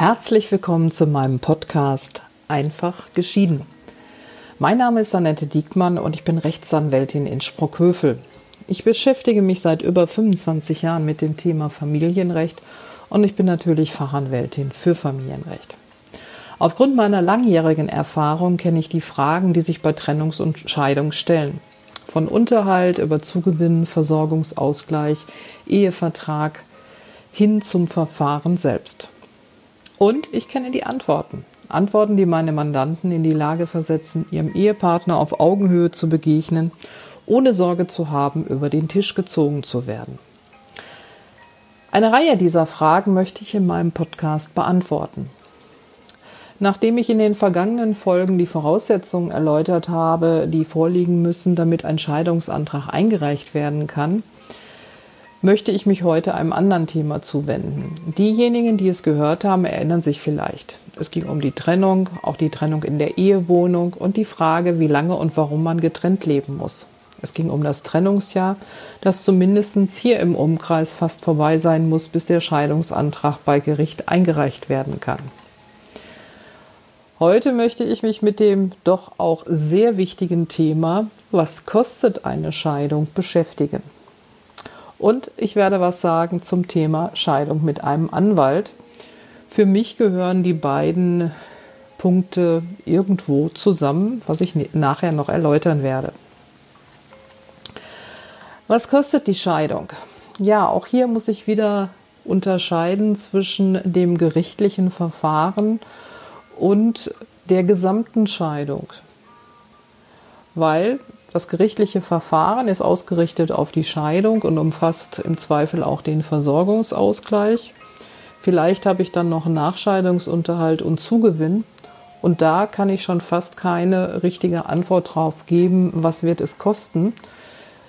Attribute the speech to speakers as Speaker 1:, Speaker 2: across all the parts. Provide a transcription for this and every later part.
Speaker 1: Herzlich willkommen zu meinem Podcast Einfach geschieden. Mein Name ist Annette Diekmann und ich bin Rechtsanwältin in Sprockhövel. Ich beschäftige mich seit über 25 Jahren mit dem Thema Familienrecht und ich bin natürlich Fachanwältin für Familienrecht. Aufgrund meiner langjährigen Erfahrung kenne ich die Fragen, die sich bei Trennungs- und Scheidung stellen. Von Unterhalt über Zugewinn, Versorgungsausgleich, Ehevertrag hin zum Verfahren selbst. Und ich kenne die Antworten. Antworten, die meine Mandanten in die Lage versetzen, ihrem Ehepartner auf Augenhöhe zu begegnen, ohne Sorge zu haben, über den Tisch gezogen zu werden. Eine Reihe dieser Fragen möchte ich in meinem Podcast beantworten. Nachdem ich in den vergangenen Folgen die Voraussetzungen erläutert habe, die vorliegen müssen, damit ein Scheidungsantrag eingereicht werden kann, möchte ich mich heute einem anderen Thema zuwenden. Diejenigen, die es gehört haben, erinnern sich vielleicht. Es ging um die Trennung, auch die Trennung in der Ehewohnung und die Frage, wie lange und warum man getrennt leben muss. Es ging um das Trennungsjahr, das zumindest hier im Umkreis fast vorbei sein muss, bis der Scheidungsantrag bei Gericht eingereicht werden kann. Heute möchte ich mich mit dem doch auch sehr wichtigen Thema, was kostet eine Scheidung, beschäftigen. Und ich werde was sagen zum Thema Scheidung mit einem Anwalt. Für mich gehören die beiden Punkte irgendwo zusammen, was ich nachher noch erläutern werde. Was kostet die Scheidung? Ja, auch hier muss ich wieder unterscheiden zwischen dem gerichtlichen Verfahren und der gesamten Scheidung. Weil das gerichtliche Verfahren ist ausgerichtet auf die Scheidung und umfasst im Zweifel auch den Versorgungsausgleich. Vielleicht habe ich dann noch Nachscheidungsunterhalt und Zugewinn. Und da kann ich schon fast keine richtige Antwort drauf geben, was wird es kosten.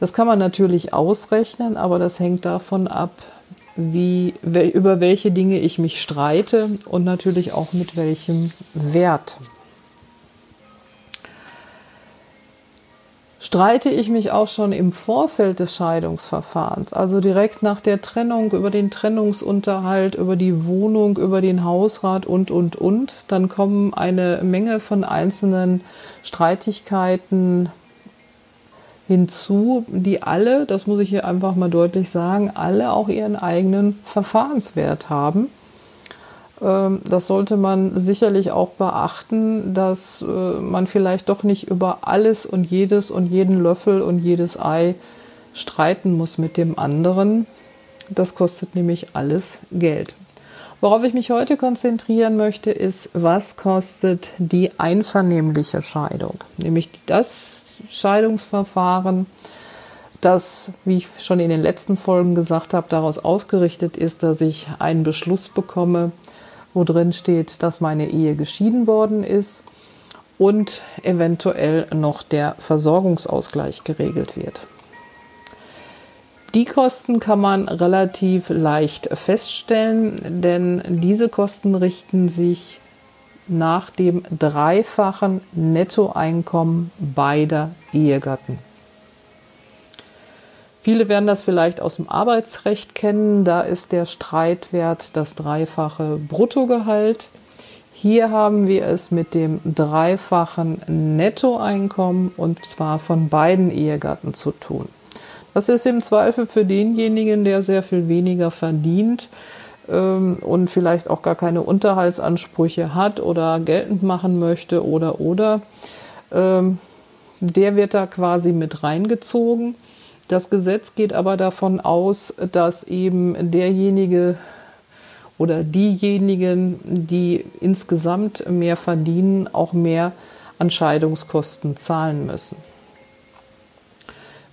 Speaker 1: Das kann man natürlich ausrechnen, aber das hängt davon ab, wie, über welche Dinge ich mich streite und natürlich auch mit welchem Wert. Streite ich mich auch schon im Vorfeld des Scheidungsverfahrens, also direkt nach der Trennung, über den Trennungsunterhalt, über die Wohnung, über den Hausrat und, und, und, dann kommen eine Menge von einzelnen Streitigkeiten hinzu, die alle, das muss ich hier einfach mal deutlich sagen, alle auch ihren eigenen Verfahrenswert haben. Ähm, das sollte man sicherlich auch beachten, dass äh, man vielleicht doch nicht über alles und jedes und jeden Löffel und jedes Ei streiten muss mit dem anderen. Das kostet nämlich alles Geld. Worauf ich mich heute konzentrieren möchte, ist, was kostet die einvernehmliche Scheidung? Nämlich das Scheidungsverfahren, das, wie ich schon in den letzten Folgen gesagt habe, daraus aufgerichtet ist, dass ich einen Beschluss bekomme, wo drin steht, dass meine Ehe geschieden worden ist und eventuell noch der Versorgungsausgleich geregelt wird. Die Kosten kann man relativ leicht feststellen, denn diese Kosten richten sich nach dem dreifachen Nettoeinkommen beider Ehegatten. Viele werden das vielleicht aus dem Arbeitsrecht kennen. Da ist der Streitwert das dreifache Bruttogehalt. Hier haben wir es mit dem dreifachen Nettoeinkommen und zwar von beiden Ehegatten zu tun. Das ist im Zweifel für denjenigen, der sehr viel weniger verdient, ähm, und vielleicht auch gar keine Unterhaltsansprüche hat oder geltend machen möchte oder oder, ähm, der wird da quasi mit reingezogen. Das Gesetz geht aber davon aus, dass eben derjenige oder diejenigen, die insgesamt mehr verdienen, auch mehr an Scheidungskosten zahlen müssen.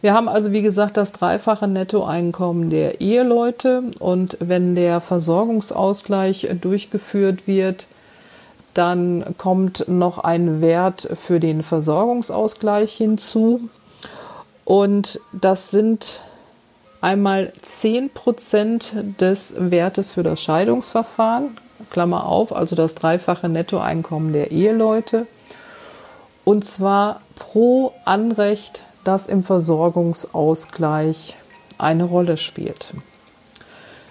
Speaker 1: Wir haben also, wie gesagt, das dreifache Nettoeinkommen der Eheleute und wenn der Versorgungsausgleich durchgeführt wird, dann kommt noch ein Wert für den Versorgungsausgleich hinzu. Und das sind einmal 10 Prozent des Wertes für das Scheidungsverfahren, Klammer auf, also das dreifache Nettoeinkommen der Eheleute. Und zwar pro Anrecht das im Versorgungsausgleich eine Rolle spielt.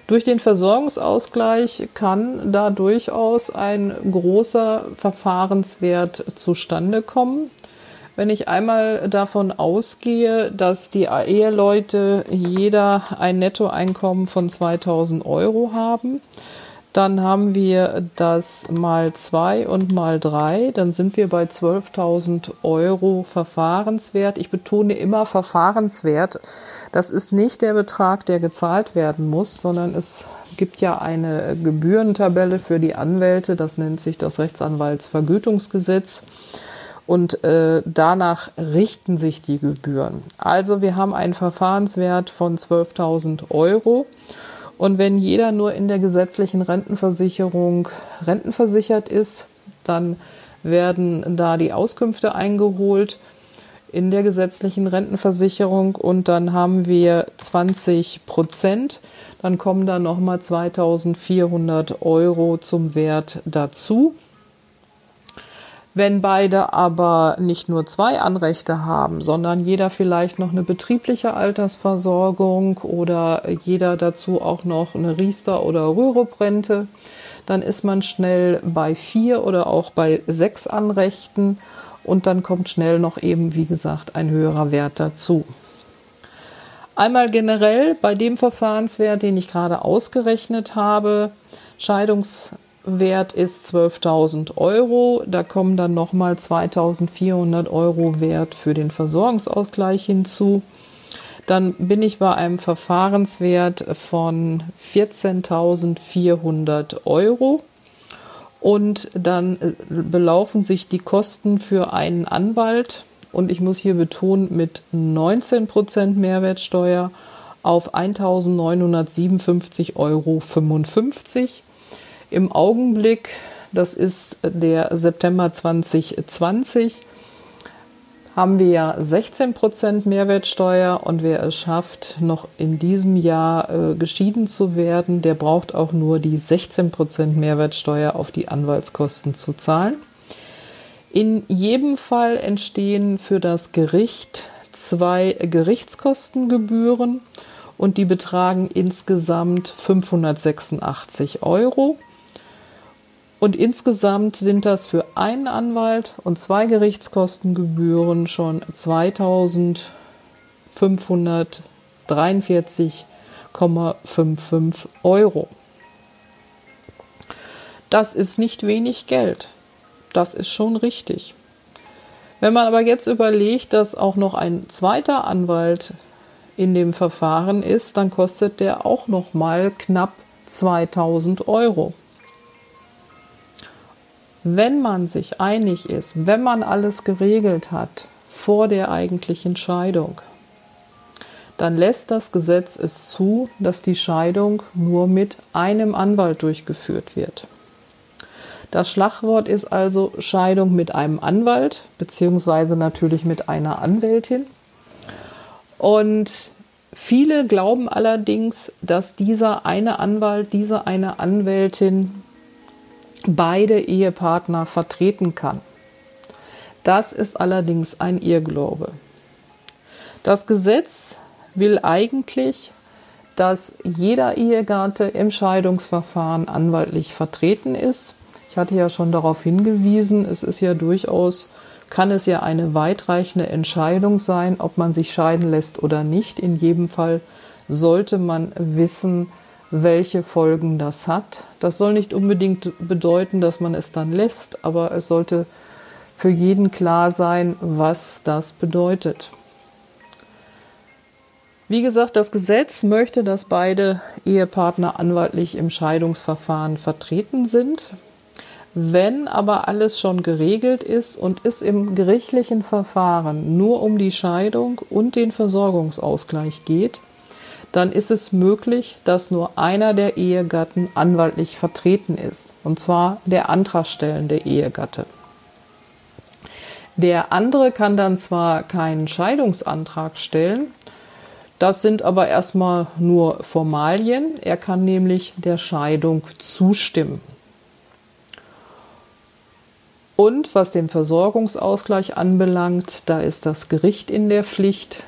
Speaker 1: Durch den Versorgungsausgleich kann da durchaus ein großer Verfahrenswert zustande kommen. Wenn ich einmal davon ausgehe, dass die Eheleute jeder ein Nettoeinkommen von 2000 Euro haben, dann haben wir das mal zwei und mal drei. Dann sind wir bei 12.000 Euro Verfahrenswert. Ich betone immer Verfahrenswert. Das ist nicht der Betrag, der gezahlt werden muss, sondern es gibt ja eine Gebührentabelle für die Anwälte. Das nennt sich das Rechtsanwaltsvergütungsgesetz. Und äh, danach richten sich die Gebühren. Also wir haben einen Verfahrenswert von 12.000 Euro. Und wenn jeder nur in der gesetzlichen Rentenversicherung rentenversichert ist, dann werden da die Auskünfte eingeholt in der gesetzlichen Rentenversicherung und dann haben wir 20 Prozent. Dann kommen da nochmal 2400 Euro zum Wert dazu. Wenn beide aber nicht nur zwei Anrechte haben, sondern jeder vielleicht noch eine betriebliche Altersversorgung oder jeder dazu auch noch eine Riester- oder Rürup-Rente, dann ist man schnell bei vier oder auch bei sechs Anrechten und dann kommt schnell noch eben, wie gesagt, ein höherer Wert dazu. Einmal generell bei dem Verfahrenswert, den ich gerade ausgerechnet habe, Scheidungs Wert ist 12.000 Euro. Da kommen dann nochmal 2.400 Euro Wert für den Versorgungsausgleich hinzu. Dann bin ich bei einem Verfahrenswert von 14.400 Euro. Und dann äh, belaufen sich die Kosten für einen Anwalt, und ich muss hier betonen, mit 19% Mehrwertsteuer auf 1.957,55 Euro im Augenblick, das ist der September 2020, haben wir ja 16 Prozent Mehrwertsteuer und wer es schafft, noch in diesem Jahr äh, geschieden zu werden, der braucht auch nur die 16 Prozent Mehrwertsteuer auf die Anwaltskosten zu zahlen. In jedem Fall entstehen für das Gericht zwei Gerichtskostengebühren und die betragen insgesamt 586 Euro. Und insgesamt sind das für einen Anwalt und zwei Gerichtskostengebühren schon 2543,55 Euro. Das ist nicht wenig Geld. Das ist schon richtig. Wenn man aber jetzt überlegt, dass auch noch ein zweiter Anwalt in dem Verfahren ist, dann kostet der auch noch mal knapp 2000 Euro. Wenn man sich einig ist, wenn man alles geregelt hat vor der eigentlichen Scheidung, dann lässt das Gesetz es zu, dass die Scheidung nur mit einem Anwalt durchgeführt wird. Das Schlagwort ist also Scheidung mit einem Anwalt, beziehungsweise natürlich mit einer Anwältin. Und viele glauben allerdings, dass dieser eine Anwalt, diese eine Anwältin beide Ehepartner vertreten kann. Das ist allerdings ein Irrglaube. Das Gesetz will eigentlich, dass jeder Ehegatte im Scheidungsverfahren anwaltlich vertreten ist. Ich hatte ja schon darauf hingewiesen, es ist ja durchaus, kann es ja eine weitreichende Entscheidung sein, ob man sich scheiden lässt oder nicht. In jedem Fall sollte man wissen, welche Folgen das hat. Das soll nicht unbedingt bedeuten, dass man es dann lässt, aber es sollte für jeden klar sein, was das bedeutet. Wie gesagt, das Gesetz möchte, dass beide Ehepartner anwaltlich im Scheidungsverfahren vertreten sind. Wenn aber alles schon geregelt ist und es im gerichtlichen Verfahren nur um die Scheidung und den Versorgungsausgleich geht, dann ist es möglich, dass nur einer der Ehegatten anwaltlich vertreten ist, und zwar der antragstellende Ehegatte. Der andere kann dann zwar keinen Scheidungsantrag stellen, das sind aber erstmal nur Formalien, er kann nämlich der Scheidung zustimmen. Und was den Versorgungsausgleich anbelangt, da ist das Gericht in der Pflicht,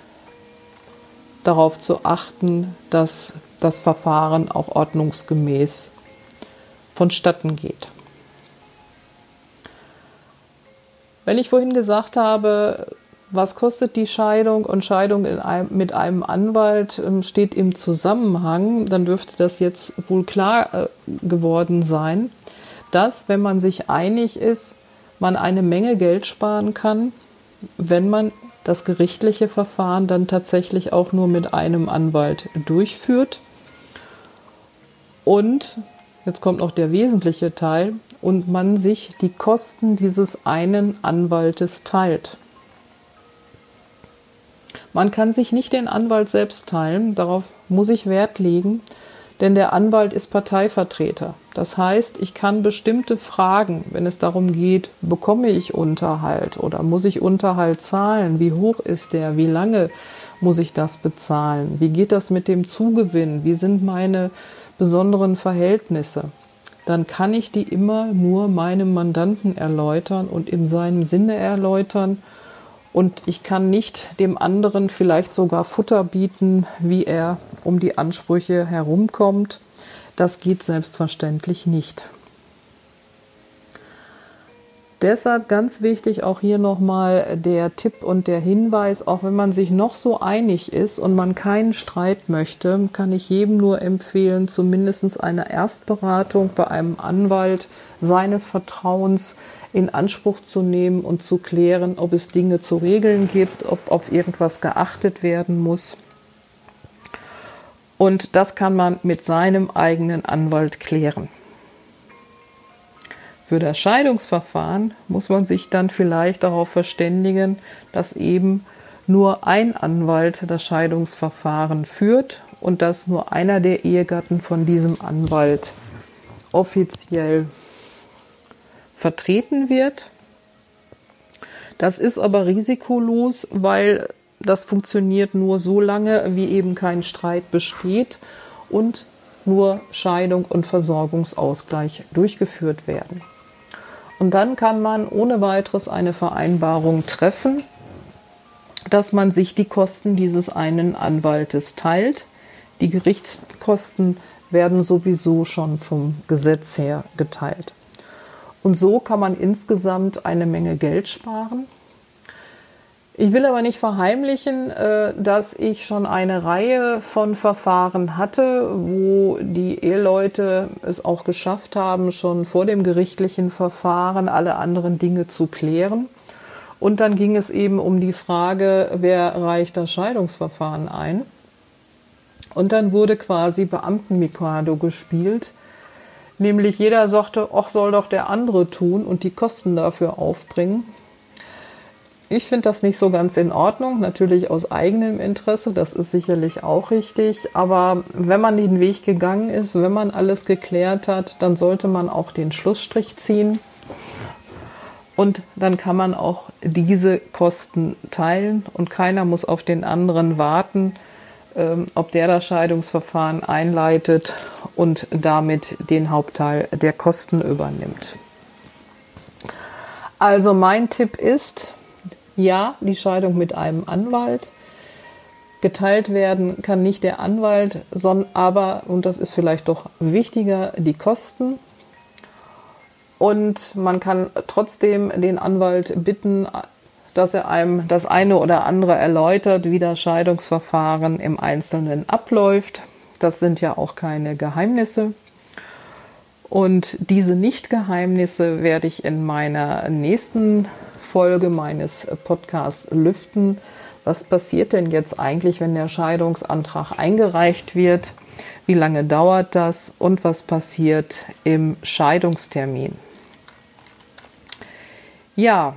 Speaker 1: darauf zu achten, dass das Verfahren auch ordnungsgemäß vonstatten geht. Wenn ich vorhin gesagt habe, was kostet die Scheidung und Scheidung einem, mit einem Anwalt ähm, steht im Zusammenhang, dann dürfte das jetzt wohl klar äh, geworden sein, dass, wenn man sich einig ist, man eine Menge Geld sparen kann, wenn man das gerichtliche Verfahren dann tatsächlich auch nur mit einem Anwalt durchführt. Und, jetzt kommt noch der wesentliche Teil, und man sich die Kosten dieses einen Anwaltes teilt. Man kann sich nicht den Anwalt selbst teilen, darauf muss ich Wert legen, denn der Anwalt ist Parteivertreter. Das heißt, ich kann bestimmte Fragen, wenn es darum geht, bekomme ich Unterhalt oder muss ich Unterhalt zahlen, wie hoch ist der, wie lange muss ich das bezahlen, wie geht das mit dem Zugewinn, wie sind meine besonderen Verhältnisse, dann kann ich die immer nur meinem Mandanten erläutern und in seinem Sinne erläutern und ich kann nicht dem anderen vielleicht sogar Futter bieten, wie er um die Ansprüche herumkommt. Das geht selbstverständlich nicht. Deshalb ganz wichtig auch hier nochmal der Tipp und der Hinweis, auch wenn man sich noch so einig ist und man keinen Streit möchte, kann ich jedem nur empfehlen, zumindest eine Erstberatung bei einem Anwalt seines Vertrauens in Anspruch zu nehmen und zu klären, ob es Dinge zu regeln gibt, ob auf irgendwas geachtet werden muss. Und das kann man mit seinem eigenen Anwalt klären. Für das Scheidungsverfahren muss man sich dann vielleicht darauf verständigen, dass eben nur ein Anwalt das Scheidungsverfahren führt und dass nur einer der Ehegatten von diesem Anwalt offiziell vertreten wird. Das ist aber risikolos, weil das funktioniert nur so lange, wie eben kein Streit besteht und nur Scheidung und Versorgungsausgleich durchgeführt werden. Und dann kann man ohne weiteres eine Vereinbarung treffen, dass man sich die Kosten dieses einen Anwaltes teilt. Die Gerichtskosten werden sowieso schon vom Gesetz her geteilt. Und so kann man insgesamt eine Menge Geld sparen. Ich will aber nicht verheimlichen, äh, dass ich schon eine Reihe von Verfahren hatte, wo die Eheleute es auch geschafft haben, schon vor dem gerichtlichen Verfahren alle anderen Dinge zu klären. Und dann ging es eben um die Frage, wer reicht das Scheidungsverfahren ein? Und dann wurde quasi Beamtenmikado gespielt. Nämlich jeder sagte, ach soll doch der andere tun und die Kosten dafür aufbringen. Ich finde das nicht so ganz in Ordnung, natürlich aus eigenem Interesse, das ist sicherlich auch richtig, aber wenn man den Weg gegangen ist, wenn man alles geklärt hat, dann sollte man auch den Schlussstrich ziehen. Und dann kann man auch diese Kosten teilen und keiner muss auf den anderen warten, ob der das Scheidungsverfahren einleitet und damit den Hauptteil der Kosten übernimmt. Also mein Tipp ist, ja, die Scheidung mit einem Anwalt. Geteilt werden kann nicht der Anwalt, sondern aber, und das ist vielleicht doch wichtiger, die Kosten. Und man kann trotzdem den Anwalt bitten, dass er einem das eine oder andere erläutert, wie das Scheidungsverfahren im Einzelnen abläuft. Das sind ja auch keine Geheimnisse. Und diese Nicht-Geheimnisse werde ich in meiner nächsten Folge meines Podcasts lüften. Was passiert denn jetzt eigentlich, wenn der Scheidungsantrag eingereicht wird? Wie lange dauert das? Und was passiert im Scheidungstermin? Ja,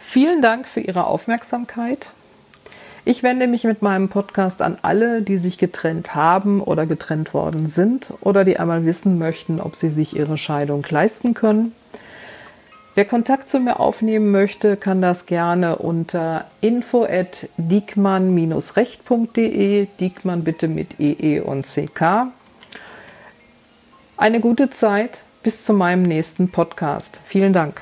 Speaker 1: vielen Dank für Ihre Aufmerksamkeit. Ich wende mich mit meinem Podcast an alle, die sich getrennt haben oder getrennt worden sind oder die einmal wissen möchten, ob sie sich ihre Scheidung leisten können. Wer Kontakt zu mir aufnehmen möchte, kann das gerne unter info at diekmann-recht.de, Diekmann bitte mit EE und CK. Eine gute Zeit, bis zu meinem nächsten Podcast. Vielen Dank.